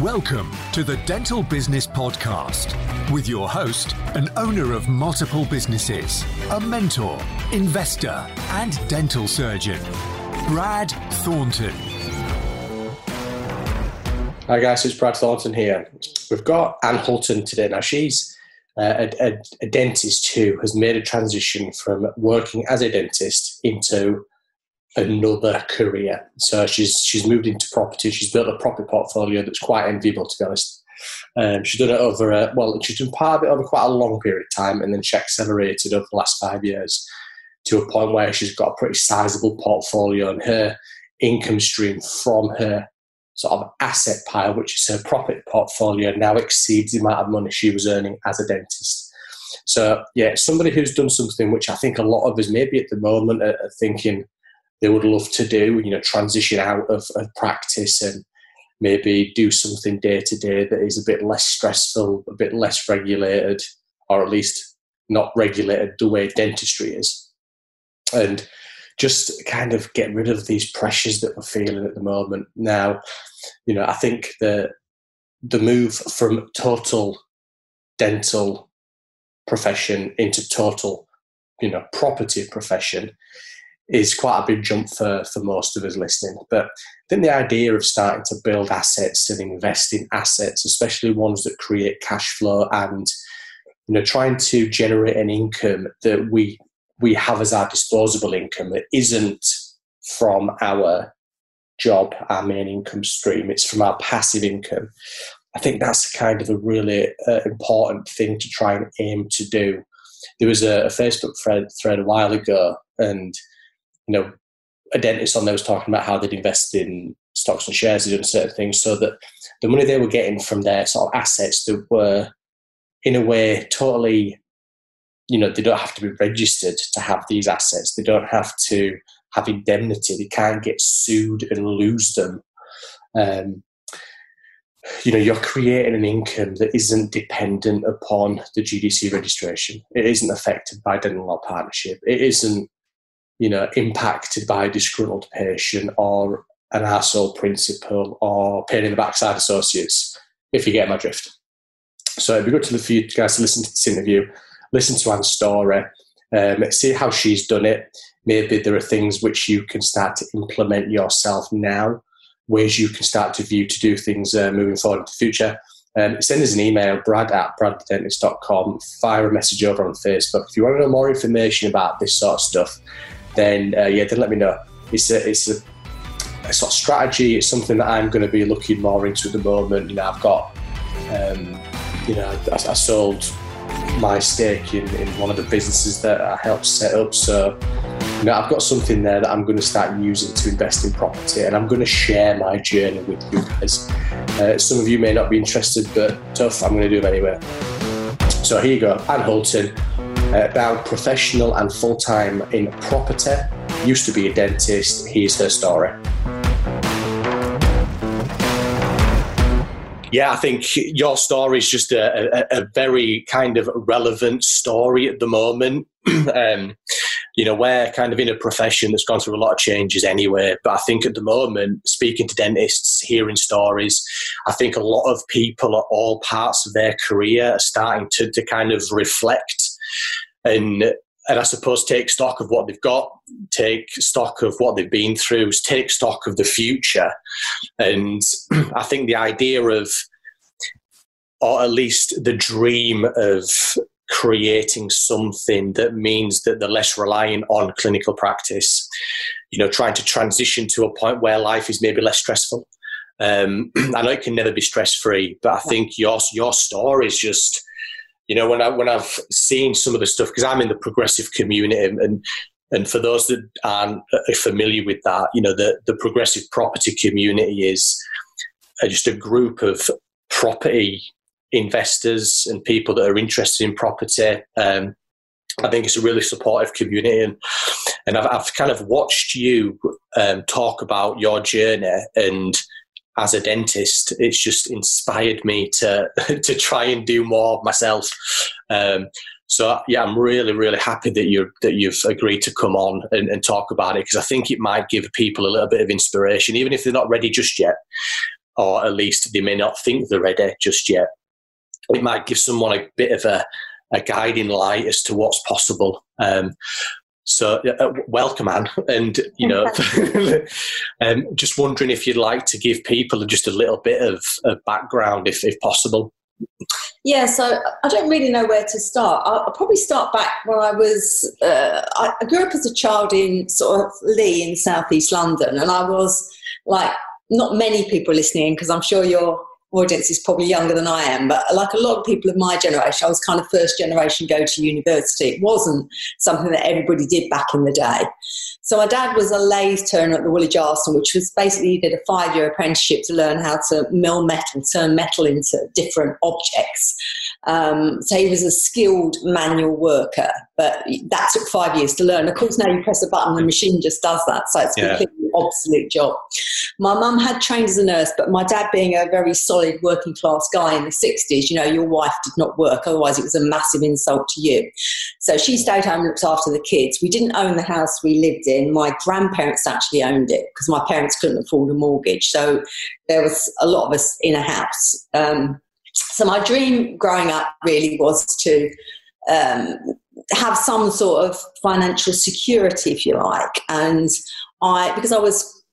Welcome to the Dental Business Podcast with your host, an owner of multiple businesses, a mentor, investor, and dental surgeon, Brad Thornton. Hi guys, it's Brad Thornton here. We've got Anne Houlton today. Now she's uh, a, a, a, dentist who has made a transition from working as a dentist into another career. So she's she's moved into property. She's built a property portfolio that's quite enviable, to be honest. Um, she's done it over a, well, she's done part of it over quite a long period of time, and then she accelerated over the last five years to a point where she's got a pretty sizable portfolio, and her income stream from her sort of asset pile, which is her property portfolio, now exceeds the amount of money she was earning as a dentist. So, yeah, somebody who's done something which I think a lot of us maybe at the moment are, are thinking they would love to do, you know, transition out of, of practice and maybe do something day to day that is a bit less stressful, a bit less regulated, or at least not regulated the way dentistry is. And just kind of get rid of these pressures that we're feeling at the moment. Now, you know, I think the the move from total dental profession into total, you know, property profession is quite a big jump for, for most of us listening. But I think the idea of starting to build assets and invest in assets, especially ones that create cash flow and you know, trying to generate an income that we we have as our disposable income that isn't from our job, our main income stream. It's from our passive income. I think that's kind of a really uh, important thing to try and aim to do. There was a, a Facebook thread, thread a while ago, and you know, a dentist on there was talking about how they'd invested in stocks and shares, and certain things, so that the money they were getting from their sort of assets that were, in a way, totally you know they don't have to be registered to have these assets. They don't have to have indemnity. They can't get sued and lose them. Um, you know you're creating an income that isn't dependent upon the gdc registration. It isn't affected by dental law partnership. It isn't you know impacted by a disgruntled patient or an asshole principal or pain in the backside associates if you get my drift so it'd be good to, for you guys to listen to this interview listen to Anne's story, um, see how she's done it. Maybe there are things which you can start to implement yourself now, ways you can start to view to do things uh, moving forward in the future. Um, send us an email, brad at braddentist.com, fire a message over on Facebook. If you want to know more information about this sort of stuff, then uh, yeah, then let me know. It's a, it's a, a, sort of strategy. It's something that I'm going to be looking more into at the moment. You know, I've got, um, you know, I, I sold my stake in, in one of the businesses that I helped set up. So, you know, I've got something there that I'm going to start using to invest in property, and I'm going to share my journey with you guys. Uh, some of you may not be interested, but tough, I'm going to do it anyway. So here you go, Anne Houlton, uh, about professional and full time in property. Used to be a dentist. Here's her story. Yeah, I think your story is just a, a, a very kind of relevant story at the moment. um, you know, we're kind of in a profession that's gone through a lot of changes anyway. But I think at the moment, speaking to dentists, hearing stories, I think a lot of people at all parts of their career are starting to, to kind of reflect and and I suppose take stock of what they've got, take stock of what they've been through, take stock of the future. And I think the idea of, or at least the dream of creating something that means that they're less reliant on clinical practice, you know, trying to transition to a point where life is maybe less stressful. Um, I know it can never be stress free, but I think your your story is just you know, when I when I've seen some of the stuff because I'm in the progressive community and and for those that aren't familiar with that, you know, the the progressive property community is just a group of property investors and people that are interested in property. Um, I think it's a really supportive community, and and I've, I've kind of watched you um, talk about your journey and as a dentist, it's just inspired me to to try and do more myself. Um, So yeah, I'm really, really happy that you that you've agreed to come on and, and talk about it because I think it might give people a little bit of inspiration, even if they're not ready just yet, or at least they may not think they're ready just yet. It might give someone a bit of a, a guiding light as to what's possible. Um, so uh, welcome, Anne, and you know, um, just wondering if you'd like to give people just a little bit of, of background, if, if possible. Yeah, so I don't really know where to start. I'll, I'll probably start back when I was. Uh, I, I grew up as a child in sort of Lee in southeast London, and I was like not many people listening because I'm sure you're audience is probably younger than I am, but like a lot of people of my generation, I was kind of first generation go to university. It wasn't something that everybody did back in the day. So my dad was a lathe turner at the Woolwich Arsenal, which was basically he did a five year apprenticeship to learn how to mill metal, turn metal into different objects. Um, so he was a skilled manual worker, but that took five years to learn. Of course, now you press a button, the machine just does that. So it's a yeah. completely obsolete job. My mum had trained as a nurse, but my dad, being a very solid working class guy in the 60s, you know, your wife did not work, otherwise, it was a massive insult to you. So she stayed home and looked after the kids. We didn't own the house we lived in. My grandparents actually owned it because my parents couldn't afford a mortgage. So there was a lot of us in a house. Um, so my dream growing up really was to um, have some sort of financial security, if you like. And I, because I was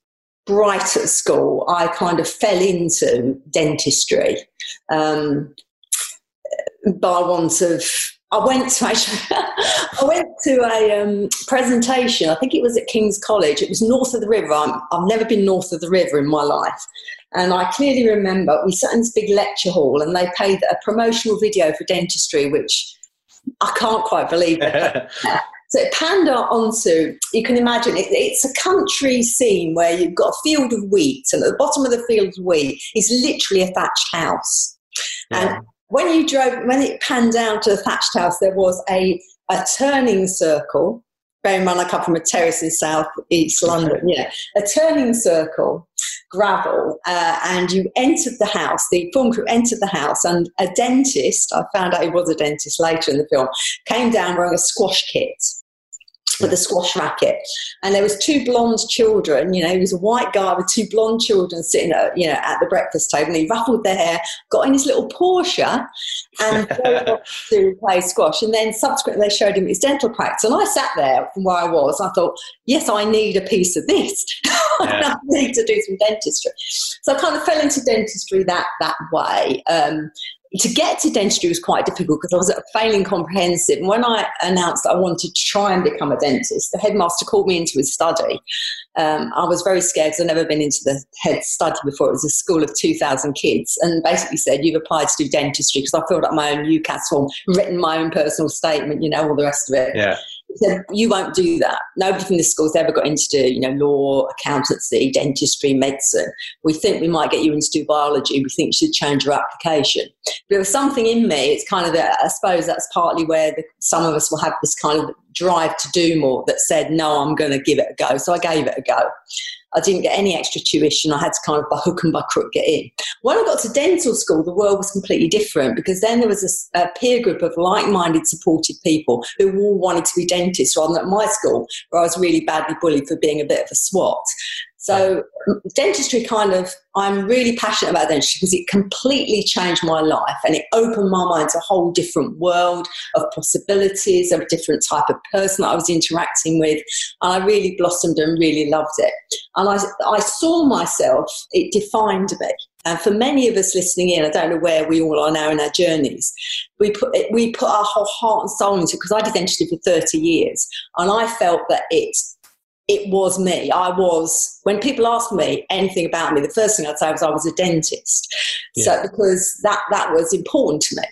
bright at school, I kind of fell into dentistry um, by want of. I went to actually, I went to a um, presentation. I think it was at King's College. It was north of the river. i have never been north of the river in my life, and I clearly remember we sat in this big lecture hall, and they played a promotional video for dentistry, which I can't quite believe. It. so it panned out onto, you can imagine, it, it's a country scene where you've got a field of wheat, and at the bottom of the field of wheat is literally a thatched house. Yeah. And when you drove, when it panned down to the thatched house, there was a, a turning circle. Bear in mind, I come from a terrace in south east London. Yeah, a turning circle, gravel, uh, and you entered the house. The film crew entered the house, and a dentist. I found out he was a dentist later in the film. Came down wearing a squash kit with a squash racket. And there was two blonde children, you know, he was a white guy with two blonde children sitting at, you know, at the breakfast table and he ruffled their hair, got in his little Porsche and to play squash. And then subsequently they showed him his dental practice. And I sat there from where I was, I thought, yes, I need a piece of this. Yeah. I need to do some dentistry. So I kind of fell into dentistry that, that way. Um, to get to dentistry was quite difficult because I was at failing comprehensive. And when I announced that I wanted to try and become a dentist, the headmaster called me into his study. Um, I was very scared because I'd never been into the head study before. It was a school of 2,000 kids and basically said, You've applied to do dentistry because I filled up my own UCAS form, written my own personal statement, you know, all the rest of it. Yeah said, you won't do that. Nobody from this school's ever got into, you know, law, accountancy, dentistry, medicine. We think we might get you into do biology. We think you should change your application. But there was something in me. It's kind of, I suppose that's partly where the, some of us will have this kind of drive to do more that said, no, I'm going to give it a go. So I gave it a go. I didn't get any extra tuition. I had to kind of by hook and by crook get in. When I got to dental school, the world was completely different because then there was a, a peer group of like-minded, supportive people who all wanted to be dentists rather than at my school where I was really badly bullied for being a bit of a swat. So dentistry kind of, I'm really passionate about dentistry because it completely changed my life and it opened my mind to a whole different world of possibilities, of a different type of person that I was interacting with. And I really blossomed and really loved it. And I, I saw myself, it defined me. And for many of us listening in, I don't know where we all are now in our journeys. We put we put our whole heart and soul into it because I did dentistry for 30 years, and I felt that it it was me. I was, when people ask me anything about me, the first thing I'd say was I was a dentist. Yeah. So, because that, that was important to me.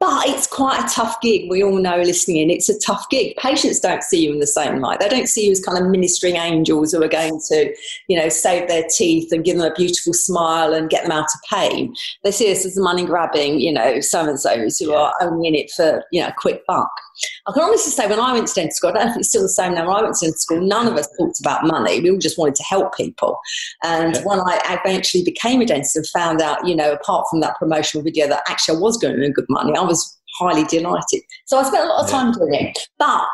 But it's quite a tough gig. We all know listening in, it's a tough gig. Patients don't see you in the same light. They don't see you as kind of ministering angels who are going to, you know, save their teeth and give them a beautiful smile and get them out of pain. They see us as money grabbing, you know, so and so's who yeah. are only in it for, you know, a quick buck. I can honestly say when I went to dental school, I don't know if it's still the same now. When I went to dental school, none of us talked about money. We all just wanted to help people. And yeah. when I eventually became a dentist and found out, you know, apart from that promotional video that actually I was going to earn good money, I was highly delighted. So I spent a lot of time doing it. But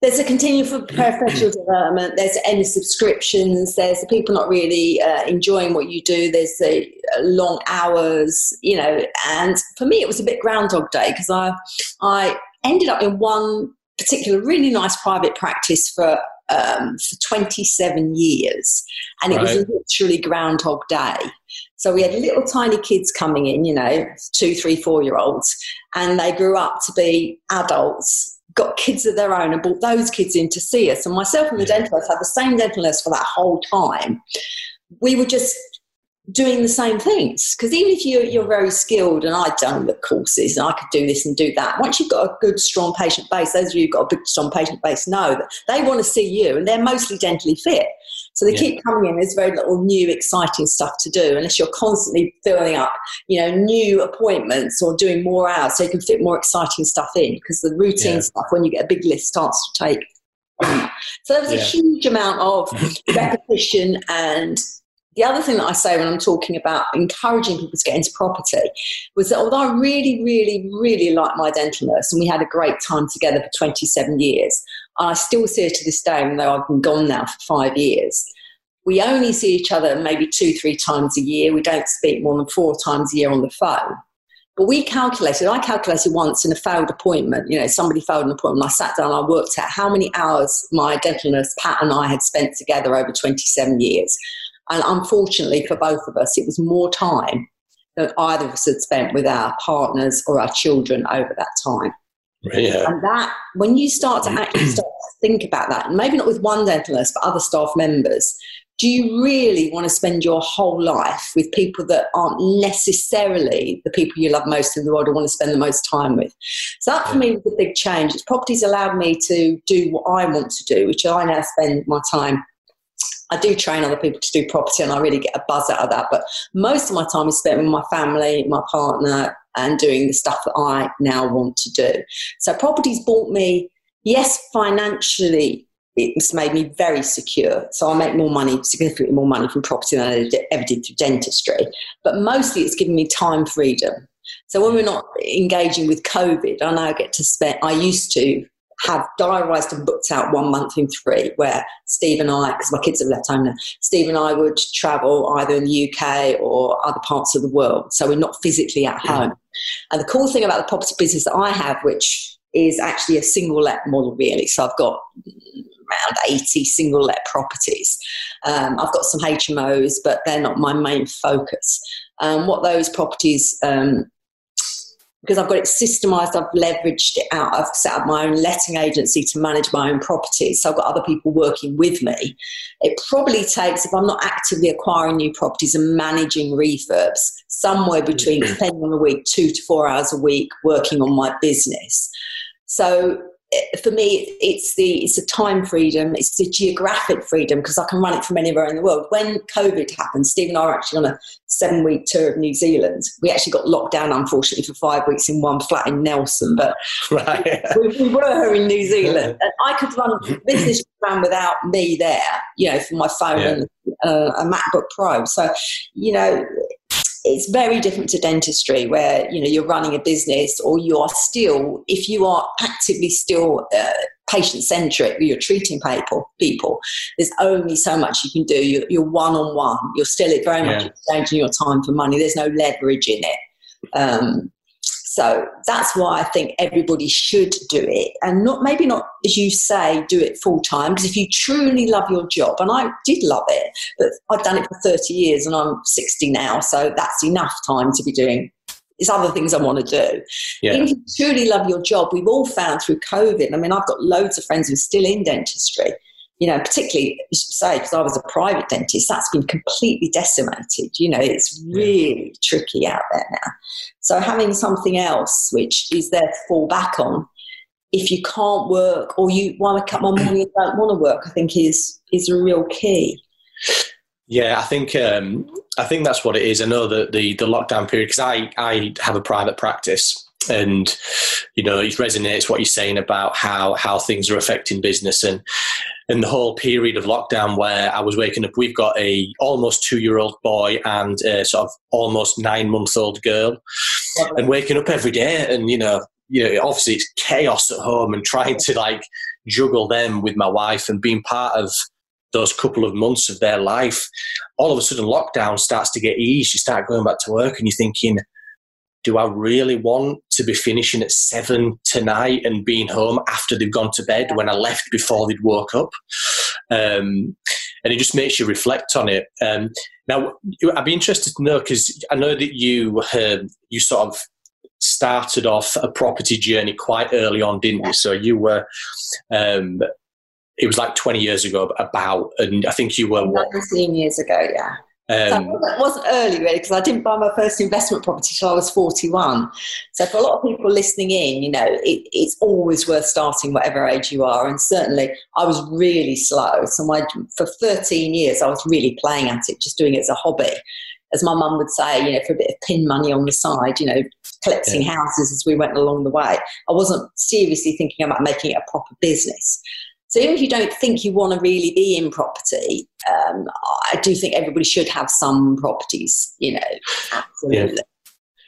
there's a continuum for professional development. There's any subscriptions. There's the people not really uh, enjoying what you do. There's the uh, long hours, you know. And for me, it was a bit Groundhog Day because I I ended up in one particular really nice private practice for um, for 27 years, and it right. was literally Groundhog Day. So we had little tiny kids coming in, you know, two, three, four year olds, and they grew up to be adults got kids of their own and brought those kids in to see us. And myself and the dental nurse had the same dental nurse for that whole time. We were just doing the same things because even if you're, you're very skilled and I'd done the courses and I could do this and do that once you've got a good strong patient base those of you who've got a big strong patient base know that they want to see you and they're mostly dentally fit so they yeah. keep coming in. There's very little new, exciting stuff to do unless you're constantly filling up, you know, new appointments or doing more hours so you can fit more exciting stuff in because the routine yeah. stuff, when you get a big list, starts to take. So there was yeah. a huge amount of repetition and the other thing that I say when I'm talking about encouraging people to get into property was that although I really, really, really like my dental nurse and we had a great time together for 27 years, I still see her to this day, even though I've been gone now for five years. We only see each other maybe two, three times a year. We don't speak more than four times a year on the phone. But we calculated, I calculated once in a failed appointment, you know, somebody failed an appointment. I sat down, I worked out how many hours my dental nurse, Pat, and I had spent together over 27 years. And unfortunately for both of us, it was more time than either of us had spent with our partners or our children over that time. Yeah. And that, when you start to mm. actually start to think about that, and maybe not with one dental nurse, but other staff members, do you really want to spend your whole life with people that aren't necessarily the people you love most in the world or want to spend the most time with? So that for me was a big change. It's properties allowed me to do what I want to do, which I now spend my time I do train other people to do property and I really get a buzz out of that. But most of my time is spent with my family, my partner, and doing the stuff that I now want to do. So properties bought me, yes, financially, it's made me very secure. So I make more money, significantly more money from property than I ever did through dentistry. But mostly it's given me time freedom. So when we're not engaging with COVID, I now get to spend, I used to have diarised and booked out one month in three where Steve and I, because my kids have left home now, Steve and I would travel either in the UK or other parts of the world. So we're not physically at home. And the cool thing about the property business that I have, which is actually a single let model really. So I've got around 80 single let properties. Um, I've got some HMOs, but they're not my main focus. Um, what those properties um, because I've got it systemized, I've leveraged it out. I've set up my own letting agency to manage my own properties. So I've got other people working with me. It probably takes, if I'm not actively acquiring new properties and managing refurbs, somewhere between, mm. depending on the week, two to four hours a week working on my business. So for me, it's the it's a time freedom, it's the geographic freedom because I can run it from anywhere in the world. When COVID happened, Steve and I were actually on a seven week tour of New Zealand. We actually got locked down, unfortunately, for five weeks in one flat in Nelson, but right. we, we, were in New Zealand. And I could run business ran without me there, you know, for my phone yeah. and uh, a MacBook Pro. So, you know, it's very different to dentistry where you know you're running a business or you are still if you are actively still uh, patient centric you're treating people people there's only so much you can do. You're, you're one-on-one. You're still very much yeah. exchanging your time for money. There's no leverage in it. Um, so that's why I think everybody should do it, and not maybe not as you say do it full time. Because if you truly love your job, and I did love it, but I've done it for thirty years, and I'm sixty now, so that's enough time to be doing there's other things I want to do. Yeah. If you truly love your job, we've all found through COVID. I mean, I've got loads of friends who are still in dentistry you know, particularly, you should say, because I was a private dentist, that's been completely decimated. You know, it's really yeah. tricky out there now. So having something else which is there to fall back on, if you can't work or you want to cut more money and don't want to work, I think is is a real key. Yeah, I think um, I think that's what it is. I know that the the lockdown period because I I have a private practice and you know it resonates what you're saying about how how things are affecting business and in the whole period of lockdown where I was waking up, we've got a almost two year old boy and a sort of almost nine month old girl, and waking up every day, and you know, you know, obviously it's chaos at home, and trying to like juggle them with my wife and being part of those couple of months of their life. All of a sudden, lockdown starts to get eased. You start going back to work, and you're thinking do I really want to be finishing at seven tonight and being home after they've gone to bed when I left before they'd woke up? Um, and it just makes you reflect on it. Um, now, I'd be interested to know because I know that you uh, you sort of started off a property journey quite early on, didn't you? So you were. Um, it was like 20 years ago about and i think you were what 19 years ago yeah um, so it wasn't early really because I didn't buy my first investment property till I was 41. So for a lot of people listening in, you know, it, it's always worth starting whatever age you are. And certainly I was really slow. So my, for 13 years, I was really playing at it, just doing it as a hobby. As my mum would say, you know, for a bit of pin money on the side, you know, collecting yeah. houses as we went along the way. I wasn't seriously thinking about making it a proper business. So even if you don't think you want to really be in property, um, I do think everybody should have some properties. You know, absolutely. Yeah.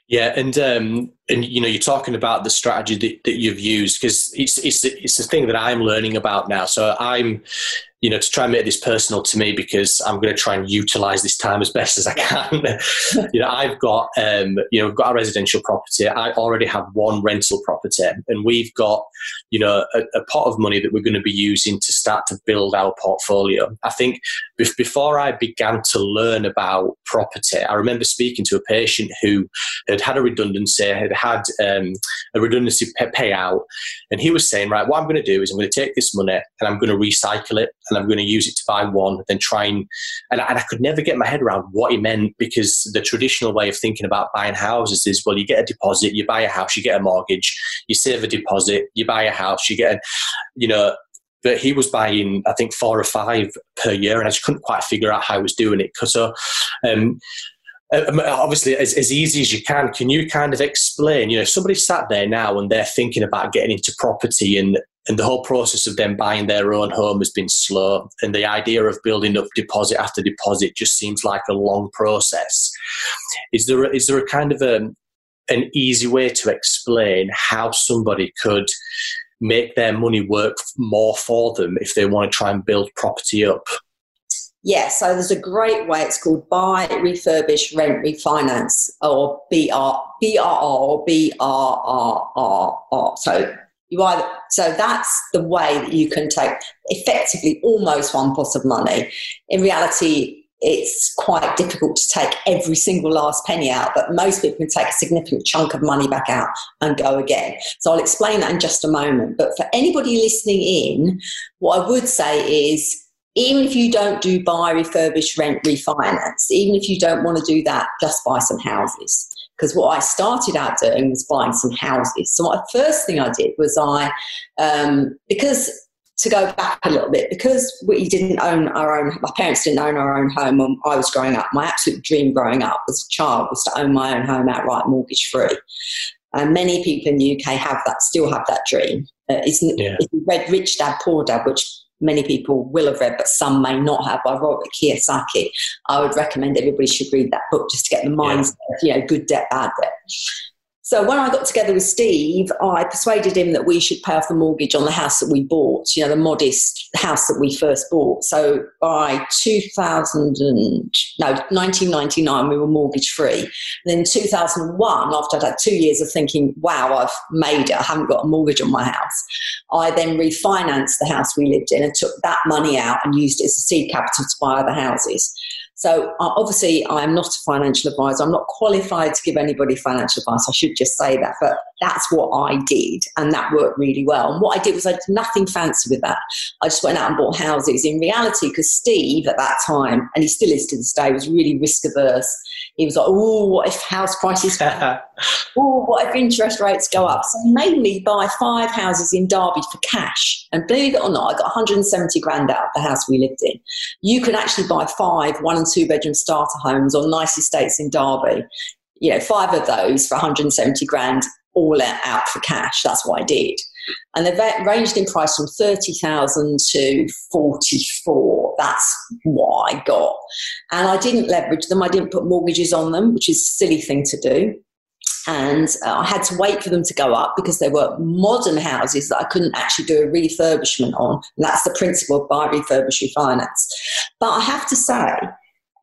Yeah, and um, and you know, you're talking about the strategy that, that you've used because it's it's it's the thing that I'm learning about now. So I'm you know, to try and make this personal to me because I'm going to try and utilize this time as best as I can. you know, I've got, um, you know, we've got a residential property. I already have one rental property, and we've got, you know, a, a pot of money that we're going to be using to start to build our portfolio. I think before I began to learn about property, I remember speaking to a patient who had had a redundancy, had had um, a redundancy payout, and he was saying, right, what I'm going to do is I'm going to take this money and I'm going to recycle it and I'm going to use it to buy one, then try and, and, and I could never get my head around what he meant because the traditional way of thinking about buying houses is, well, you get a deposit, you buy a house, you get a mortgage, you save a deposit, you buy a house, you get, a, you know, but he was buying, I think, four or five per year, and I just couldn't quite figure out how he was doing it. Cause so, um, um Uh, obviously as, as easy as you can can you kind of explain you know somebody sat there now and they're thinking about getting into property and and the whole process of them buying their own home has been slow and the idea of building up deposit after deposit just seems like a long process is there a, is there a kind of a, an easy way to explain how somebody could make their money work more for them if they want to try and build property up yeah, so there's a great way. It's called buy, refurbish, rent, refinance, or BR, BRR or BRRR. So you either so that's the way that you can take effectively almost one pot of money. In reality, it's quite difficult to take every single last penny out, but most people can take a significant chunk of money back out and go again. So I'll explain that in just a moment. But for anybody listening in, what I would say is even if you don't do buy, refurbish, rent, refinance, even if you don't want to do that, just buy some houses because what I started out doing was buying some houses. So my first thing I did was I, um, because to go back a little bit, because we didn't own our own, my parents didn't own our own home when I was growing up. My absolute dream growing up as a child was to own my own home outright, mortgage free. And many people in the UK have that, still have that dream. Uh, it's, yeah. it's read Rich Dad Poor Dad, which many people will have read, but some may not have, by Robert Kiyosaki. I would recommend everybody should read that book just to get the mindset yeah. you know, good debt, bad debt. So when I got together with Steve, I persuaded him that we should pay off the mortgage on the house that we bought, you know, the modest house that we first bought. So by 2000 and, no, 1999, we were mortgage free. Then 2001, after I'd had two years of thinking, wow, I've made it, I haven't got a mortgage on my house, I then refinanced the house we lived in and took that money out and used it as a seed capital to buy other houses. So uh, obviously, I am not a financial advisor. I'm not qualified to give anybody financial advice. I should just say that. But that's what I did, and that worked really well. And what I did was I did nothing fancy with that. I just went out and bought houses. In reality, because Steve at that time, and he still is to this day, was really risk averse. He was like, "Oh, what if house prices? oh, what if interest rates go up?" So he made me buy five houses in Derby for cash. And believe it or not, I got 170 grand out of the house we lived in. You can actually buy five one and two bedroom starter homes on nice estates in Derby you know, five of those for 170 grand all out for cash. That's what I did. and they've ranged in price from 30,000 to 44. That's what I got. And I didn't leverage them, I didn't put mortgages on them, which is a silly thing to do. And uh, I had to wait for them to go up because they were modern houses that I couldn't actually do a refurbishment on. And that's the principle of buy, refurbish, refinance. But I have to say,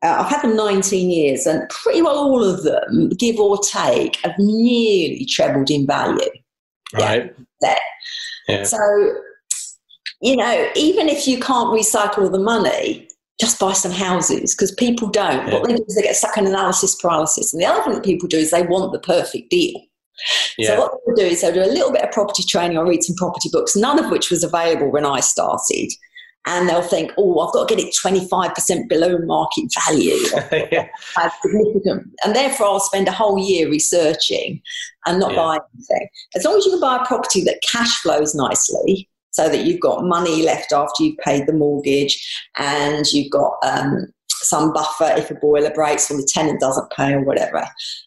uh, I've had them 19 years, and pretty well all of them, give or take, have nearly trebled in value. Right. Yeah. yeah. So, you know, even if you can't recycle the money, just buy some houses because people don't. Yeah. What they do is they get stuck in analysis paralysis. And the other thing that people do is they want the perfect deal. Yeah. So what they'll do is they'll do a little bit of property training or read some property books, none of which was available when I started and they'll think, oh, I've got to get it 25% below market value. yeah. significant, and therefore I'll spend a whole year researching and not yeah. buy anything. As long as you can buy a property that cash flows nicely, so that you've got money left after you've paid the mortgage and you've got um, some buffer if a boiler breaks or the tenant doesn't pay or whatever.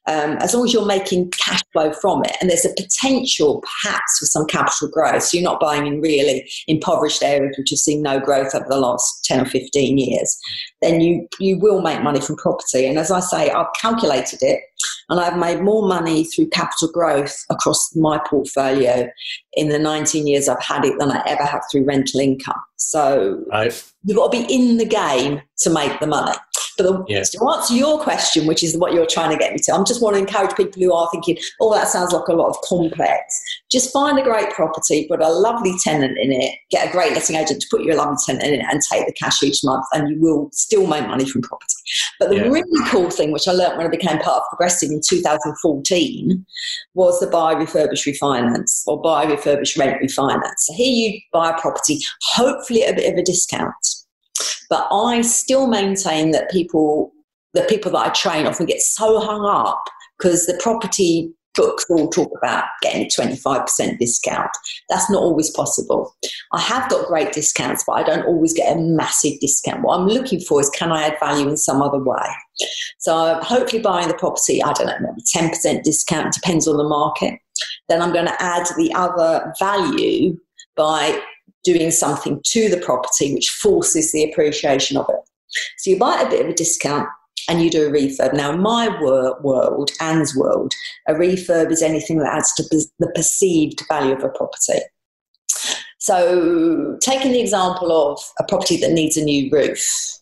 Um, as long as you're making cash flow from it, and there's a potential perhaps for some capital growth, so you're not buying in really impoverished areas which have seen no growth over the last 10 or 15 years, then you, you will make money from property. And as I say, I've calculated it and I've made more money through capital growth across my portfolio in the 19 years I've had it than I ever have through rental income. So right. you've got to be in the game to make the money. The, yes. to answer your question, which is what you're trying to get me to, I'm just want to encourage people who are thinking, oh, that sounds like a lot of complex. Just find a great property, put a lovely tenant in it, get a great letting agent to put your lovely tenant in it and take the cash each month, and you will still make money from property. But the yeah. really cool thing, which I learned when I became part of Progressive in 2014, was the buy, refurbish, refinance or buy, refurbish, rent, refinance. So here you buy a property, hopefully at a bit of a discount but I still maintain that people, the people that I train often get so hung up because the property books all talk about getting a 25% discount. That's not always possible. I have got great discounts, but I don't always get a massive discount. What I'm looking for is can I add value in some other way? So hopefully buying the property, I don't know, maybe 10% discount, depends on the market. Then I'm going to add the other value by doing something to the property which forces the appreciation of it. So you buy a bit of a discount and you do a refurb. Now, in my wor- world, Anne's world, a refurb is anything that adds to the perceived value of a property. So, taking the example of a property that needs a new roof,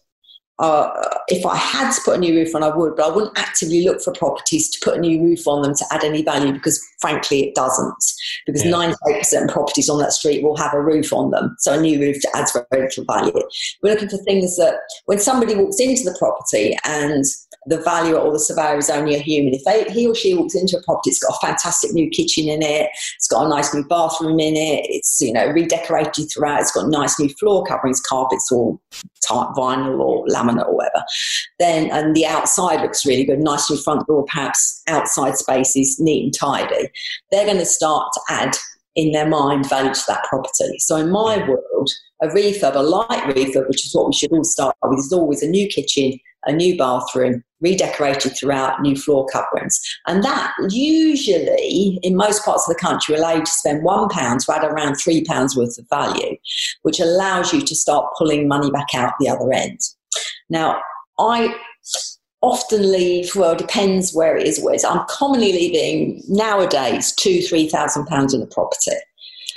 uh, if I had to put a new roof on, I would, but I wouldn't actively look for properties to put a new roof on them to add any value because, frankly, it doesn't. Because yeah. 98% of properties on that street will have a roof on them, so a new roof adds very little value. We're looking for things that when somebody walks into the property and the valuer or the surveyor is only a human. If they, he or she walks into a property, it's got a fantastic new kitchen in it, it's got a nice new bathroom in it, it's you know redecorated throughout, it's got nice new floor coverings, carpets or vinyl or laminate or whatever. Then and the outside looks really good, nice new front door, perhaps outside spaces neat and tidy. They're going to start to add in their mind value to that property. So in my world, a refurb, a light refurb, which is what we should all start with, is always a new kitchen, a new bathroom, redecorated throughout, new floor coverings. And that usually, in most parts of the country, allow you to spend one pound to add around three pounds worth of value, which allows you to start pulling money back out the other end. Now, I often leave, well, depends where it is, where I'm commonly leaving nowadays two, three thousand pounds in a property.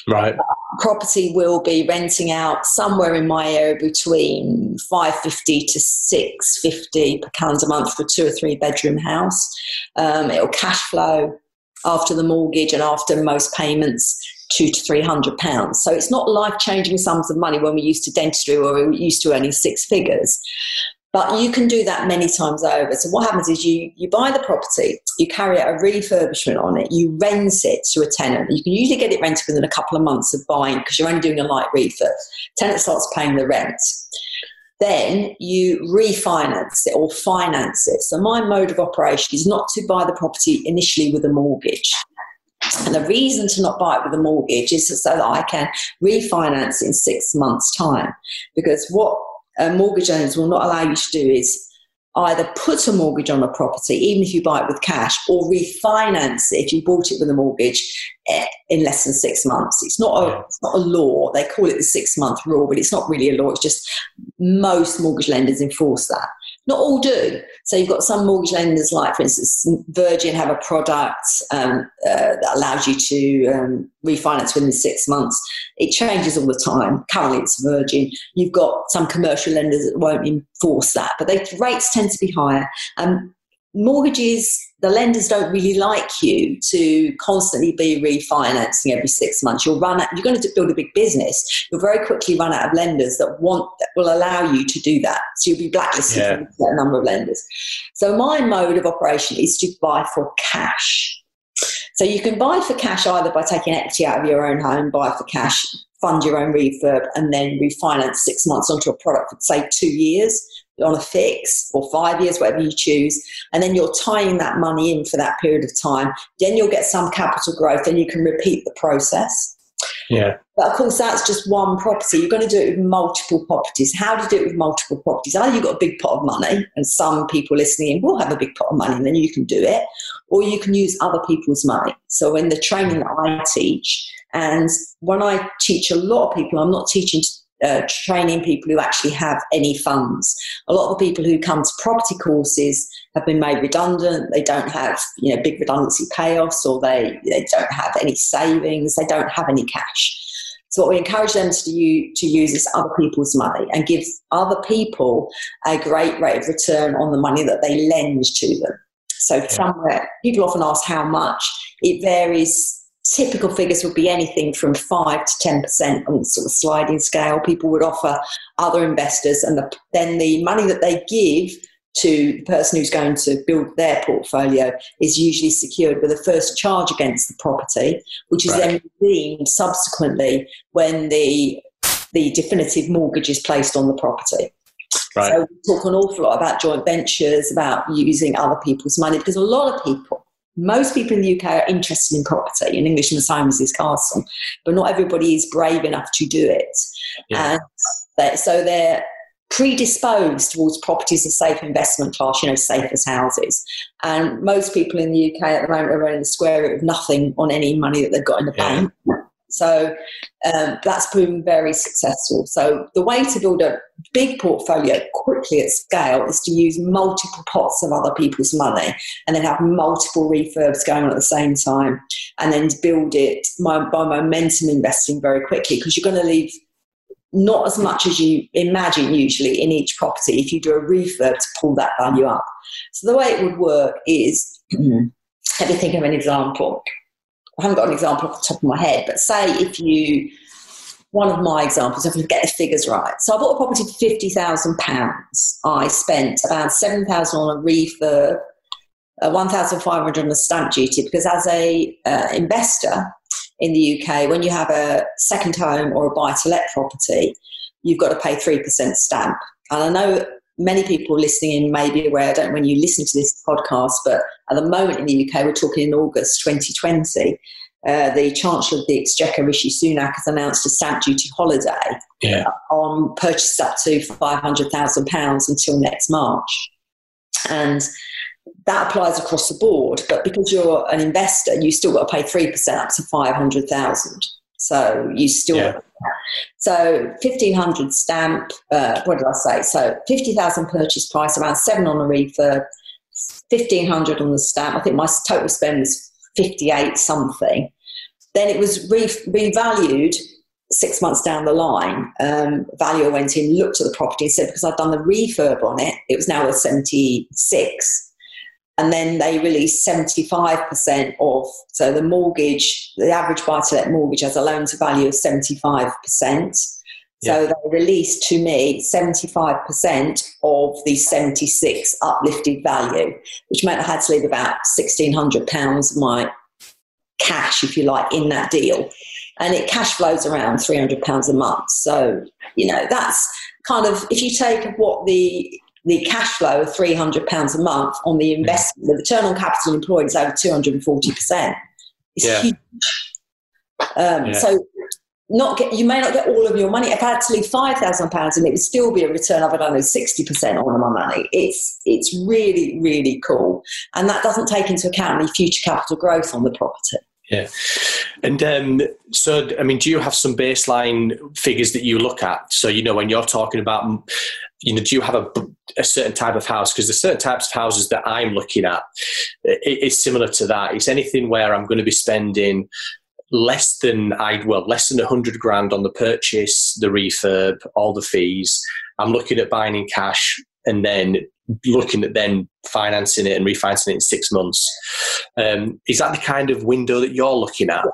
Right. property will be renting out somewhere in my area between 550 to 650 per a month for a two or three bedroom house. Um, it'll cash flow after the mortgage and after most payments two to three hundred pounds. So it's not life changing sums of money when we used to dentistry or we used to earning six figures. But you can do that many times over. So what happens is you, you buy the property, you carry out a refurbishment on it, you rent it to a tenant. You can usually get it rented within a couple of months of buying because you're only doing a light refurb. Tenant starts paying the rent. Then you refinance it or finance it. So my mode of operation is not to buy the property initially with a mortgage. And the reason to not buy it with a mortgage is so that I can refinance in six months' time. Because what uh, mortgage owners will not allow you to do is either put a mortgage on a property, even if you buy it with cash, or refinance it if you bought it with a mortgage eh, in less than six months. It's not a, it's not a law. They call it the six month rule, but it's not really a law. It's just most mortgage lenders enforce that. Not all do. So you've got some mortgage lenders, like for instance, Virgin have a product um, uh, that allows you to um, refinance within six months. It changes all the time. Currently, it's Virgin. You've got some commercial lenders that won't enforce that, but the rates tend to be higher. Um, mortgages, the lenders don't really like you to constantly be refinancing every six months. You'll run out, you're going to build a big business. You'll very quickly run out of lenders that want, that will allow you to do that. So you'll be blacklisted yeah. from a number of lenders. So my mode of operation is to buy for cash. So you can buy for cash either by taking equity out of your own home, buy for cash, fund your own refurb, and then refinance six months onto a product for say two years on a fix or five years, whatever you choose, and then you're tying that money in for that period of time. Then you'll get some capital growth, and you can repeat the process. Yeah. But of course, that's just one property. You're going to do it with multiple properties. How do you do it with multiple properties? Either you've got a big pot of money, and some people listening will have a big pot of money, and then you can do it, or you can use other people's money. So, in the training that I teach, and when I teach a lot of people, I'm not teaching uh, training people who actually have any funds. A lot of the people who come to property courses have been made redundant. They don't have you know big redundancy payoffs, or they they don't have any savings. They don't have any cash. So what we encourage them to do to use is other people's money and give other people a great rate of return on the money that they lend to them. So somewhere people often ask how much. It varies typical figures would be anything from 5 to 10% on sort of sliding scale. People would offer other investors, and the, then the money that they give to the person who's going to build their portfolio is usually secured with a first charge against the property, which is right. then redeemed subsequently when the the definitive mortgage is placed on the property. Right. So we talk an awful lot about joint ventures, about using other people's money, because a lot of people most people in the UK are interested in property in English and is Castle, but not everybody is brave enough to do it. Yeah. And they, so they're predisposed towards properties as safe investment class, you know, safe as houses. And most people in the UK at the moment are running the square root of nothing on any money that they've got in the yeah. bank. So um, that's proven very successful. So the way to build a big portfolio quickly at scale is to use multiple pots of other people's money and then have multiple refurbs going on at the same time and then build it by, by momentum investing very quickly because you're going to leave not as much as you imagine usually in each property if you do a refurb to pull that value up. So the way it would work is, let me think of an example. I haven't got an example off the top of my head, but say if you, one of my examples, if I get the figures right. So I bought a property for fifty thousand pounds. I spent about seven thousand on a refurb, uh, one thousand five hundred on the stamp duty because as a uh, investor in the UK, when you have a second home or a buy to let property, you've got to pay three percent stamp. And I know many people listening in may be aware, I don't know when you listen to this podcast, but at the moment in the UK, we're talking in August 2020, uh, the Chancellor of the Exchequer, Rishi Sunak, has announced a stamp duty holiday yeah. on purchases up to £500,000 until next March. And that applies across the board, but because you're an investor, you still got to pay 3% up to 500000 so you still yeah. So fifteen hundred stamp. Uh, what did I say? So fifty thousand purchase price, around seven on the refurb, fifteen hundred on the stamp. I think my total spend was fifty eight something. Then it was re- revalued six months down the line. Um, valuer went in, looked at the property, and said because I'd done the refurb on it, it was now worth seventy six and then they release 75% of so the mortgage the average buy to let mortgage has a loan to value of 75% so they released to me 75% of the 76 uplifted value which meant i had to leave about 1600 pounds of my cash if you like in that deal. And it cash flows around 300 pounds a month. So you know that's kind of if you take what the the cash flow of £300 a month on the investment, the return on capital employed is over 240%. It's yeah. huge. Um, yeah. So not get you may not get all of your money. If I had to leave five thousand pounds and it would still be a return of I don't know sixty percent on my money, it's it's really really cool, and that doesn't take into account any future capital growth on the property. Yeah, and um, so I mean, do you have some baseline figures that you look at? So you know when you're talking about, you know, do you have a, a certain type of house? Because the certain types of houses that I'm looking at, it, it's similar to that. It's anything where I'm going to be spending less than I well less than a hundred grand on the purchase, the refurb, all the fees. I'm looking at buying in cash and then looking at then financing it and refinancing it in six months. Um, is that the kind of window that you're looking at?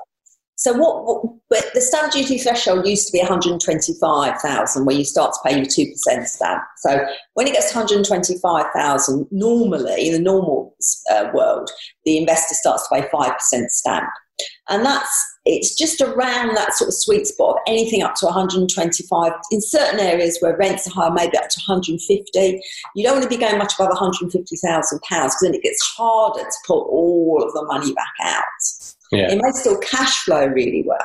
So what, what the stamp duty threshold used to be 125,000 where you start to pay your 2% stamp. So when it gets to 125,000, normally in the normal uh, world, the investor starts to pay 5% stamp. And that's it's just around that sort of sweet spot of anything up to 125 in certain areas where rents are high maybe up to 150 you don't want to be going much above 150,000 pounds because then it gets harder to pull all of the money back out yeah. it may still cash flow really well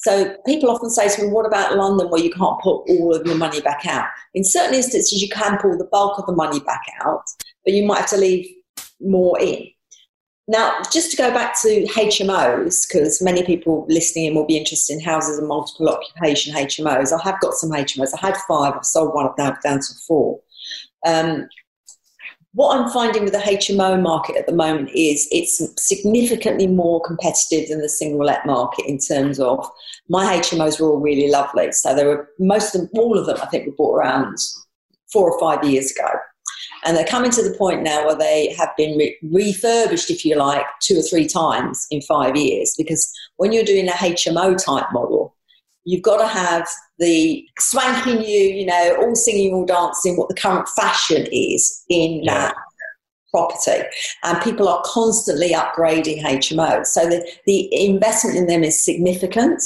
so people often say to me, what about London where you can't pull all of your money back out? In certain instances, you can pull the bulk of the money back out, but you might have to leave more in. Now, just to go back to HMOs, because many people listening in will be interested in houses and multiple occupation HMOs. I have got some HMOs. I had five. I've sold one. I've now down to four. Um, what I'm finding with the HMO market at the moment is it's significantly more competitive than the single let market in terms of my HMOs were all really lovely. So there were most of them, all of them, I think, were bought around four or five years ago. And they're coming to the point now where they have been re- refurbished, if you like, two or three times in five years. Because when you're doing a HMO type model, you've got to have the swanky new, you know, all singing, all dancing, what the current fashion is in yeah. that property. And people are constantly upgrading HMOs. So the, the investment in them is significant.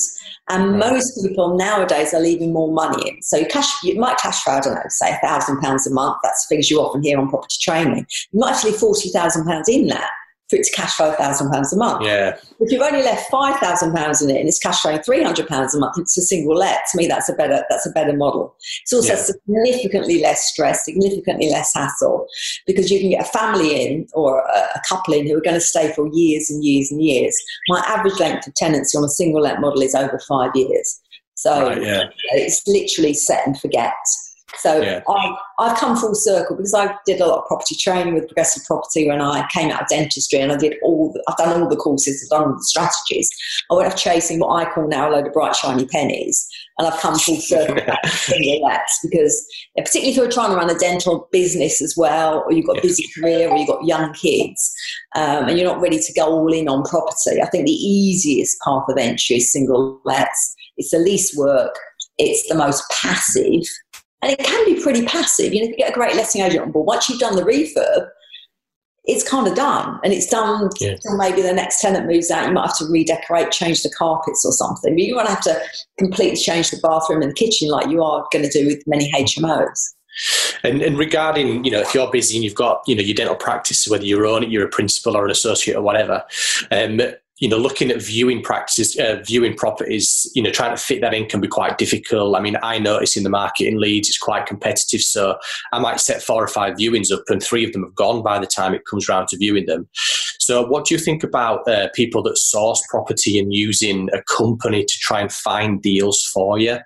And right. most people nowadays are leaving more money in. So you cash, you might cash for, I don't know, say a thousand pounds a month. That's figures you often hear on property training. You might actually forty thousand pounds in that for it to cash flow thousand pounds a month. Yeah. If you've only left five thousand pounds in it and it's cash flowing three hundred pounds a month, it's a single let. To me, that's a better that's a better model. It's also yeah. significantly less stress, significantly less hassle, because you can get a family in or a, a couple in who are going to stay for years and years and years. My average length of tenancy on a single let model is over five years. So right, yeah. it's literally set and forget. So yeah. I, I've come full circle because I did a lot of property training with progressive property when I came out of dentistry and I did all, the, I've done all the courses, I've done all the strategies. I went off chasing what I call now a load of bright shiny pennies and I've come full circle back to single lets because particularly if you're trying to run a dental business as well or you've got a busy career or you've got young kids um, and you're not ready to go all in on property, I think the easiest path of entry is single lets. It's the least work, it's the most passive and it can be pretty passive. You know, if you get a great letting agent on board, once you've done the refurb, it's kind of done and it's done yeah. maybe the next tenant moves out you might have to redecorate change the carpets or something but you won't have to completely change the bathroom and the kitchen like you are going to do with many hmos and, and, regarding, you know, if you're busy and you've got, you know, your dental practice, whether you're on it, you're a principal or an associate or whatever, um, you know, looking at viewing practices, uh, viewing properties, you know, trying to fit that in can be quite difficult. I mean, I notice in the market in Leeds, it's quite competitive. So I might set four or five viewings up and three of them have gone by the time it comes around to viewing them. So what do you think about uh, people that source property and using a company to try and find deals for you?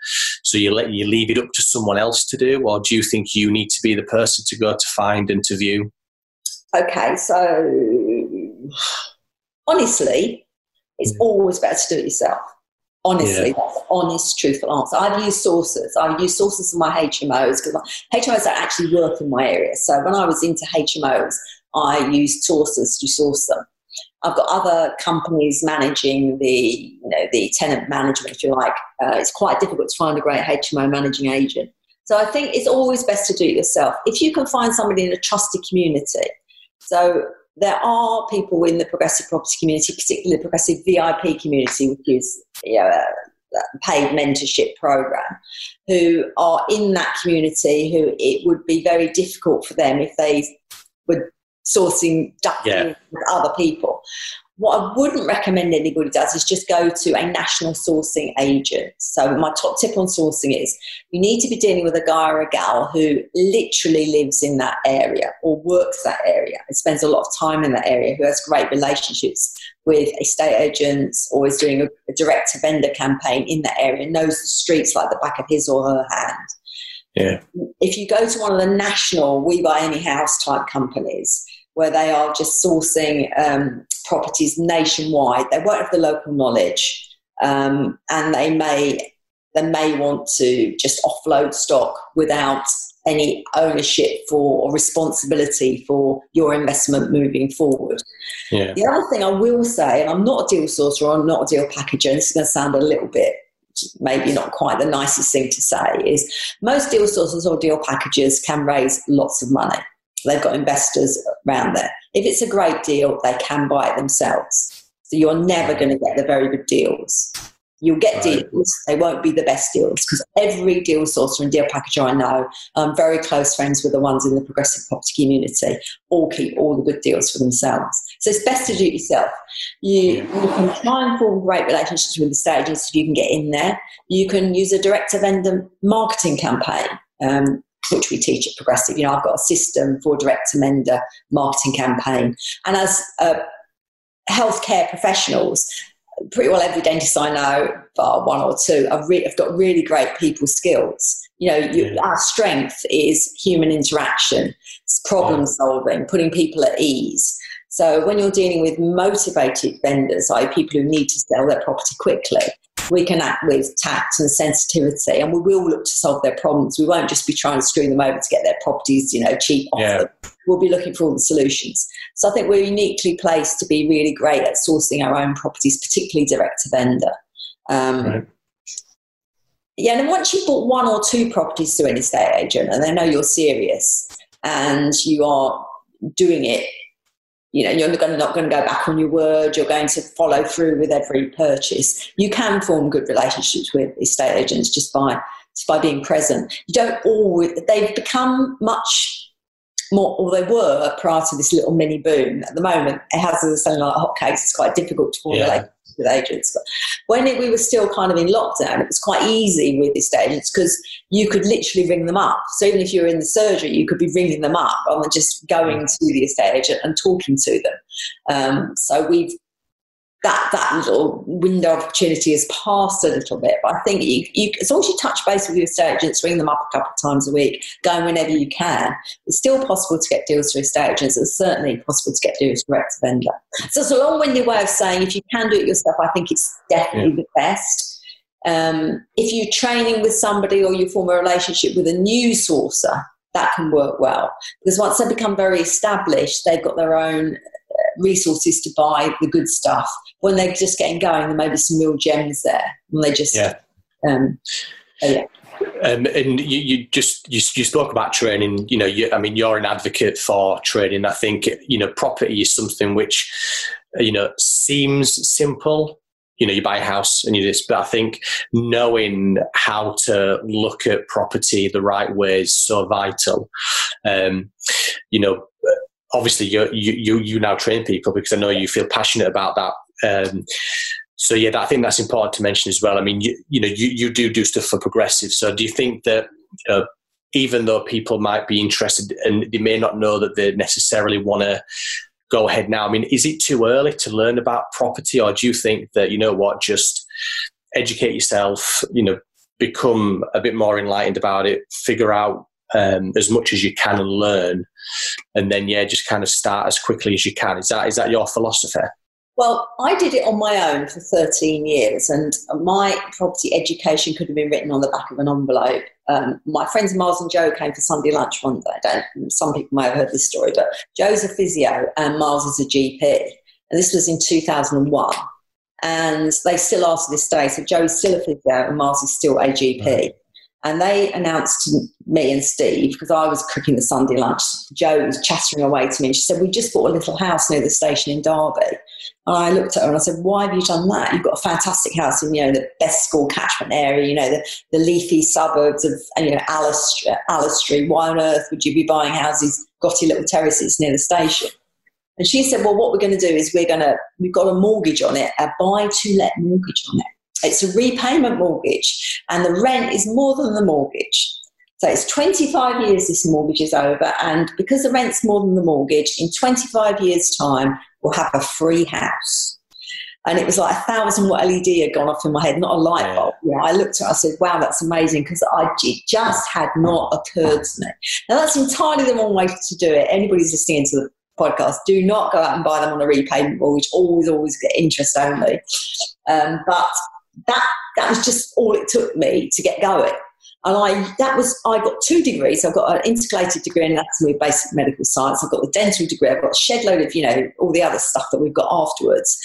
So you let you leave it up to someone else to do, or do you think you need to be the person to go to find and to view? Okay, so honestly, it's yeah. always better to do it yourself. Honestly, yeah. that's honest, truthful answer. I've used sourcers. I've used sourcers for my HMOs because HMOs actually work in my area. So when I was into HMOs, I used sourcers to source them. I've got other companies managing the, you know, the tenant management, if you like. Uh, it's quite difficult to find a great HMO managing agent. So I think it's always best to do it yourself. If you can find somebody in a trusted community, so there are people in the progressive property community, particularly the progressive VIP community, which is you know, a, paid mentorship program, who are in that community who it would be very difficult for them if they were sourcing yeah. with other people. What I wouldn't recommend anybody does is just go to a national sourcing agent. So my top tip on sourcing is you need to be dealing with a guy or a gal who literally lives in that area or works that area and spends a lot of time in that area, who has great relationships with estate agents or is doing a, a direct to vendor campaign in that area, knows the streets like the back of his or her hand. Yeah. If you go to one of the national We Buy Any House type companies, where they are just sourcing um, properties nationwide. They won't have the local knowledge, um, and they may they may want to just offload stock without any ownership for or responsibility for your investment moving forward. Yeah. The other thing I will say, and I'm not a deal sourcer, I'm not a deal packager, and this is going to sound a little bit maybe not quite the nicest thing to say, is most deal sourcers or deal packagers can raise lots of money. They've got investors around there. If it's a great deal, they can buy it themselves. So you're never going to get the very good deals. You'll get right. deals, they won't be the best deals because every deal sourcer and deal packager I know, I'm very close friends with the ones in the progressive property community, all keep all the good deals for themselves. So it's best to do it yourself. You, you can try and form great relationships with the stages so you can get in there. You can use a direct to vendor marketing campaign. Um, which we teach at Progressive. You know, I've got a system for direct to vendor marketing campaign. And as uh, healthcare professionals, pretty well every dentist I know, bar one or two, have, re- have got really great people skills. You know, you, yeah. our strength is human interaction, it's problem yeah. solving, putting people at ease. So when you're dealing with motivated vendors, i.e., people who need to sell their property quickly, we can act with tact and sensitivity and we will look to solve their problems. We won't just be trying to screw them over to get their properties, you know, cheap off yeah. them. We'll be looking for all the solutions. So I think we're uniquely placed to be really great at sourcing our own properties, particularly direct to vendor. Um, right. Yeah, and once you've bought one or two properties through an estate agent and they know you're serious and you are doing it you know you're not going to go back on your word you're going to follow through with every purchase. You can form good relationships with estate agents just by just by being present. You don't always they've become much more or they were prior to this little mini boom. At the moment it has a selling like hotcakes it's quite difficult to form yeah with agents. But when it, we were still kind of in lockdown, it was quite easy with these agents because you could literally ring them up. So even if you were in the surgery, you could be ringing them up rather than just going to the estate agent and talking to them. Um, so we've that that little window of opportunity has passed a little bit. But I think you, you, as long as you touch base with your estate agents, ring them up a couple of times a week, go whenever you can, it's still possible to get deals through estate agents. It's certainly possible to get deals direct to vendor. So it's a long-winded way of saying if you can do it yourself, I think it's definitely yeah. the best. Um, if you're training with somebody or you form a relationship with a new sourcer, that can work well because once they become very established, they've got their own resources to buy the good stuff. When they're just getting going, there may be some real gems there, and they just yeah. Um, yeah. Um, and you, you just you, you, spoke about training. You know, you, I mean, you're an advocate for training. I think you know property is something which you know seems simple. You know, you buy a house and you this, but I think knowing how to look at property the right way is so vital. Um, you know, obviously you you you now train people because I know you feel passionate about that. Um, so yeah, I think that's important to mention as well. I mean, you, you know, you, you do do stuff for progressive. So do you think that uh, even though people might be interested and they may not know that they necessarily want to go ahead now, I mean, is it too early to learn about property, or do you think that you know what, just educate yourself, you know, become a bit more enlightened about it, figure out um, as much as you can and learn, and then yeah, just kind of start as quickly as you can. Is that is that your philosophy? Well, I did it on my own for 13 years, and my property education could have been written on the back of an envelope. Um, my friends Miles and Joe came for Sunday lunch one day. some people may have heard this story, but Joe's a physio and Miles is a GP. And this was in 2001. And they still are to this day. So Joe's still a physio and Miles is still a GP. Right. And they announced me and Steve, because I was cooking the Sunday lunch, Joe was chattering away to me and she said, We just bought a little house near the station in Derby. And I looked at her and I said, Why have you done that? You've got a fantastic house in, you know, the best school catchment area, you know, the, the leafy suburbs of, you know, Allestree Why on earth would you be buying houses, gotty little terraces near the station? And she said, Well, what we're going to do is we're going to, we've got a mortgage on it, a buy to let mortgage on it. It's a repayment mortgage, and the rent is more than the mortgage. So it's 25 years this mortgage is over, and because the rent's more than the mortgage, in 25 years' time, we'll have a free house. And it was like a thousand watt LED had gone off in my head, not a light bulb. Yeah. I looked at it, I said, wow, that's amazing, because I it just had not occurred to me. Now, that's entirely the wrong way to do it. Anybody's listening to the podcast, do not go out and buy them on a repayment mortgage. Always, always get interest only. Um, but that that was just all it took me to get going. And I that was I got two degrees. I've got an integrated degree in anatomy of basic medical science. I've got the dental degree. I've got a shed load of you know all the other stuff that we've got afterwards.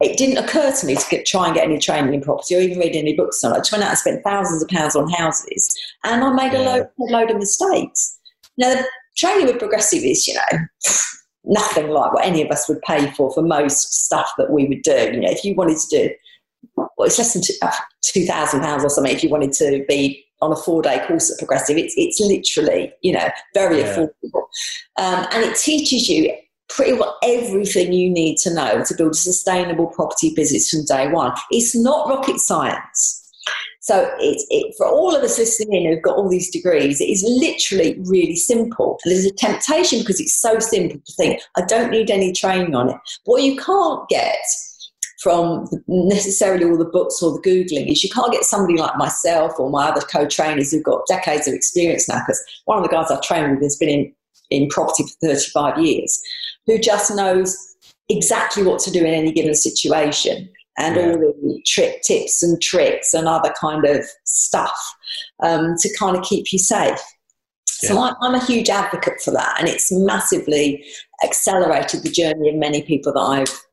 It didn't occur to me to get, try and get any training in property or even read any books on it. I just went out and spent thousands of pounds on houses, and I made a load, a load of mistakes. Now, the training with progressive is, you know, nothing like what any of us would pay for for most stuff that we would do. You know, if you wanted to do well, it's less than uh, two thousand pounds or something if you wanted to be on a four day course at Progressive. It's it's literally you know very yeah. affordable, um, and it teaches you pretty well everything you need to know to build a sustainable property business from day one. It's not rocket science. So it, it, for all of us listening in who've got all these degrees, it is literally really simple. And there's a temptation because it's so simple to think, I don't need any training on it. What you can't get from necessarily all the books or the Googling is you can't get somebody like myself or my other co trainers who've got decades of experience now, because one of the guys I've trained with has been in, in property for 35 years, who just knows exactly what to do in any given situation and yeah. all the trick tips and tricks and other kind of stuff um, to kind of keep you safe. Yeah. So I'm a huge advocate for that, and it's massively accelerated the journey of many people that I've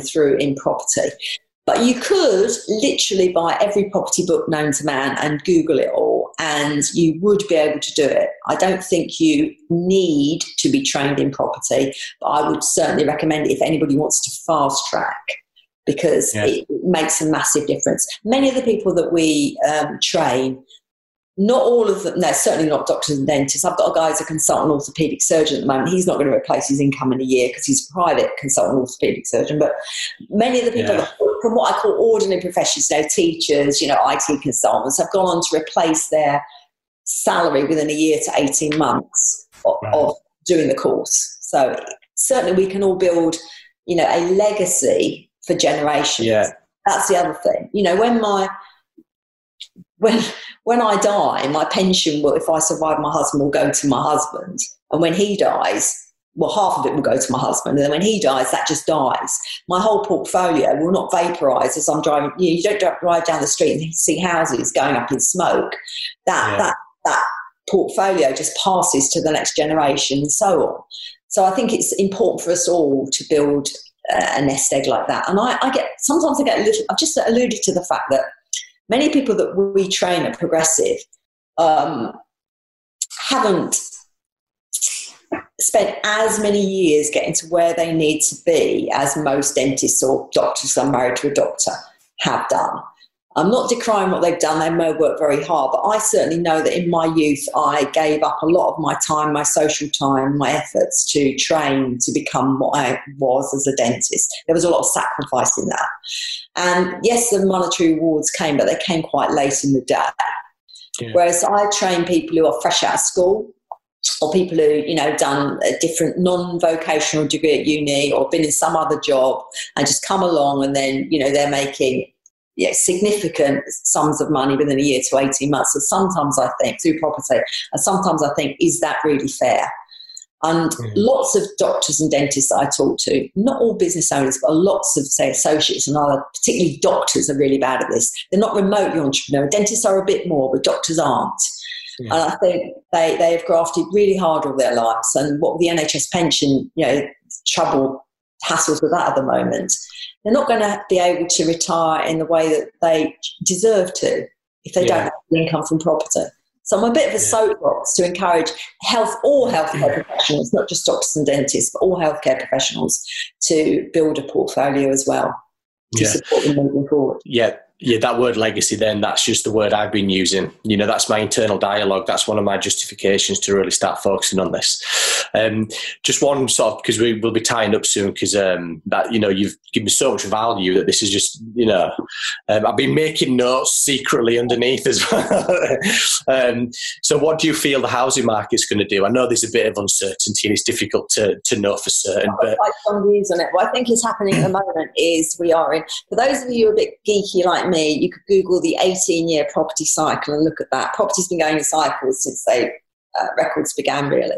through in property. But you could literally buy every property book known to man and Google it all, and you would be able to do it. I don't think you need to be trained in property, but I would certainly recommend it if anybody wants to fast track because it makes a massive difference. Many of the people that we um, train not all of them, no, certainly not doctors and dentists. I've got a guy who's a consultant orthopedic surgeon at the moment. He's not going to replace his income in a year because he's a private consultant orthopedic surgeon. But many of the people, yeah. from what I call ordinary professions, you know, teachers, you know, IT consultants, have gone on to replace their salary within a year to 18 months of, right. of doing the course. So certainly we can all build, you know, a legacy for generations. Yeah. That's the other thing. You know, when my when when I die, my pension will, if I survive my husband, will go to my husband. And when he dies, well, half of it will go to my husband. And then when he dies, that just dies. My whole portfolio will not vaporize as I'm driving. You, know, you don't drive down the street and see houses going up in smoke. That, yeah. that, that portfolio just passes to the next generation and so on. So I think it's important for us all to build a nest egg like that. And I, I get, sometimes I get a little, I've just alluded to the fact that many people that we train at Progressive um, haven't spent as many years getting to where they need to be as most dentists or doctors are married to a doctor have done. I'm not decrying what they've done, they may worked very hard, but I certainly know that in my youth I gave up a lot of my time, my social time, my efforts to train to become what I was as a dentist. There was a lot of sacrifice in that. And yes, the monetary rewards came, but they came quite late in the day. Yeah. Whereas I train people who are fresh out of school, or people who you know done a different non-vocational degree at uni or been in some other job and just come along and then you know they're making yeah, significant sums of money within a year to 18 months. So sometimes I think, through property, and sometimes I think, is that really fair? And mm. lots of doctors and dentists I talk to, not all business owners, but lots of, say, associates and other, particularly doctors, are really bad at this. They're not remotely entrepreneurial. Dentists are a bit more, but doctors aren't. Yeah. And I think they, they have grafted really hard all their lives. And what the NHS pension, you know, trouble, hassles with that at the moment, they're not going to be able to retire in the way that they deserve to if they yeah. don't have the income from property. So I'm a bit of a yeah. soapbox to encourage health, all healthcare professionals, not just doctors and dentists, but all healthcare professionals to build a portfolio as well to yeah. support them moving forward. Yeah, yeah, that word legacy, then that's just the word I've been using. You know, that's my internal dialogue. That's one of my justifications to really start focusing on this. Um, just one sort of, because we will be tying up soon, because um, that, you know, you've given me so much value that this is just, you know, um, I've been making notes secretly underneath as well. um, so, what do you feel the housing market's going to do? I know there's a bit of uncertainty and it's difficult to, to know for certain. But quite strong views on it. What I think is happening at the moment is we are in, for those of you a bit geeky like me, you could Google the 18 year property cycle and look at that. Property's been going in cycles since they uh, records began, really.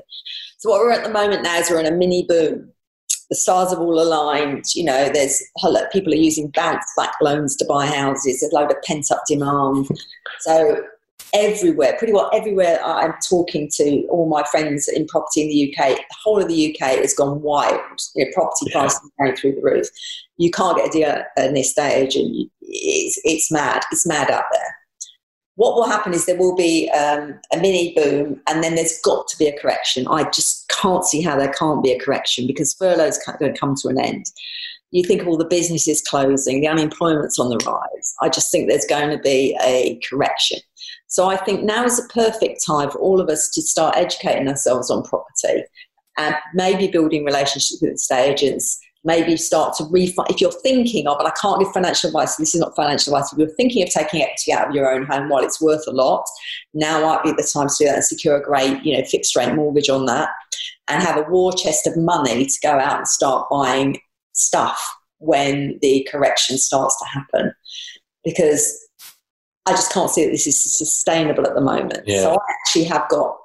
So, what we're at the moment now is we're in a mini boom. The stars have all aligned. You know, there's people are using bounce back loans to buy houses. There's a load of pent up demand. So, everywhere, pretty well everywhere I'm talking to all my friends in property in the UK, the whole of the UK has gone wild. You know, property yeah. prices going through the roof. You can't get a deal at this stage, and it's, it's mad. It's mad out there. What will happen is there will be um, a mini boom, and then there's got to be a correction. I just can't see how there can't be a correction because furloughs going to come to an end. You think of all the businesses closing, the unemployment's on the rise. I just think there's going to be a correction. So I think now is a perfect time for all of us to start educating ourselves on property and maybe building relationships with estate agents maybe start to refund. If you're thinking of, and I can't give financial advice, this is not financial advice, if you're thinking of taking equity out of your own home while it's worth a lot, now might be the time to do that and secure a great, you know, fixed rate mortgage on that and have a war chest of money to go out and start buying stuff when the correction starts to happen. Because I just can't see that this is sustainable at the moment. Yeah. So I actually have got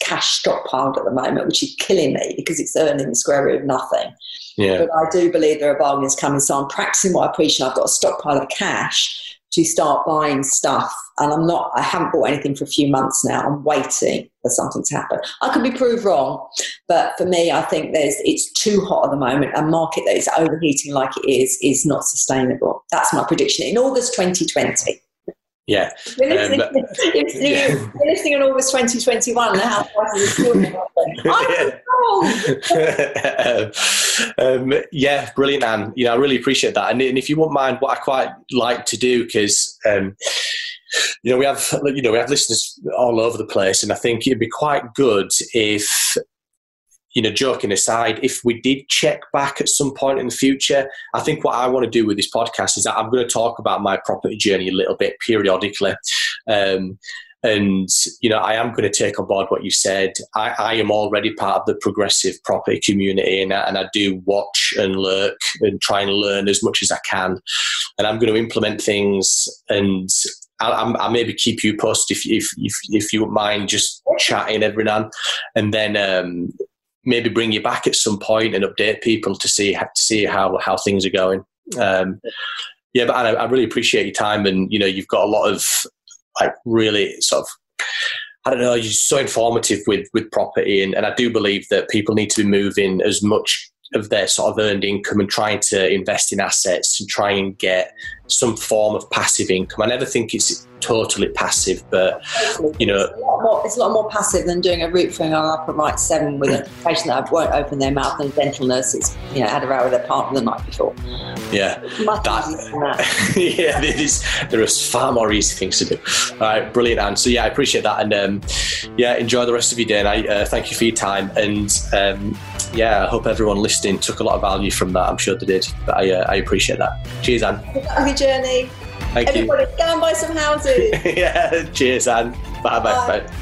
cash stockpiled at the moment, which is killing me because it's earning the square root of nothing. Yeah. But I do believe there are bargains coming. So I'm practicing what I preach and I've got a stockpile of cash to start buying stuff. And I'm not, I haven't bought anything for a few months now. I'm waiting for something to happen. I could be proved wrong, but for me, I think there's, it's too hot at the moment. A market that is overheating like it is, is not sustainable. That's my prediction in August 2020. Yeah. We're listening, um, but, yeah. we're listening in August 2021 and the house prices um, yeah, brilliant, Anne. You know, I really appreciate that. And, and if you wouldn't mind, what I quite like to do, because um, you know we have you know we have listeners all over the place, and I think it'd be quite good if you know, joking aside, if we did check back at some point in the future, I think what I want to do with this podcast is that I'm going to talk about my property journey a little bit periodically. Um, and you know, I am going to take on board what you said. I, I am already part of the progressive property community, and I, and I do watch and lurk and try and learn as much as I can. And I'm going to implement things and I'll, I'll, maybe keep you posted if, if, if, if you mind just chatting every now and then um, maybe bring you back at some point and update people to see to see how how things are going. Um, yeah, but I, I really appreciate your time, and you know, you've got a lot of like really sort of I don't know, you're so informative with with property, and, and I do believe that people need to be moving as much of their sort of earned income and trying to invest in assets and try and get some form of passive income. I never think it's totally passive, but you know, it's a lot more, it's a lot more passive than doing a root thing on upper right seven with a patient that won't open their mouth and a dental nurses, you know, had a row with their partner the night before. Yeah, that, that. yeah, there is there are far more easy things to do. All right, brilliant answer. Yeah, I appreciate that, and um, yeah, enjoy the rest of your day. And I uh, thank you for your time, and um, yeah, I hope everyone listening took a lot of value from that. I'm sure they did, but I, uh, I appreciate that. Cheers, Anne. Journey. Thank Everybody, you. go and buy some houses. yeah, cheers, Anne. Bye bye. bye.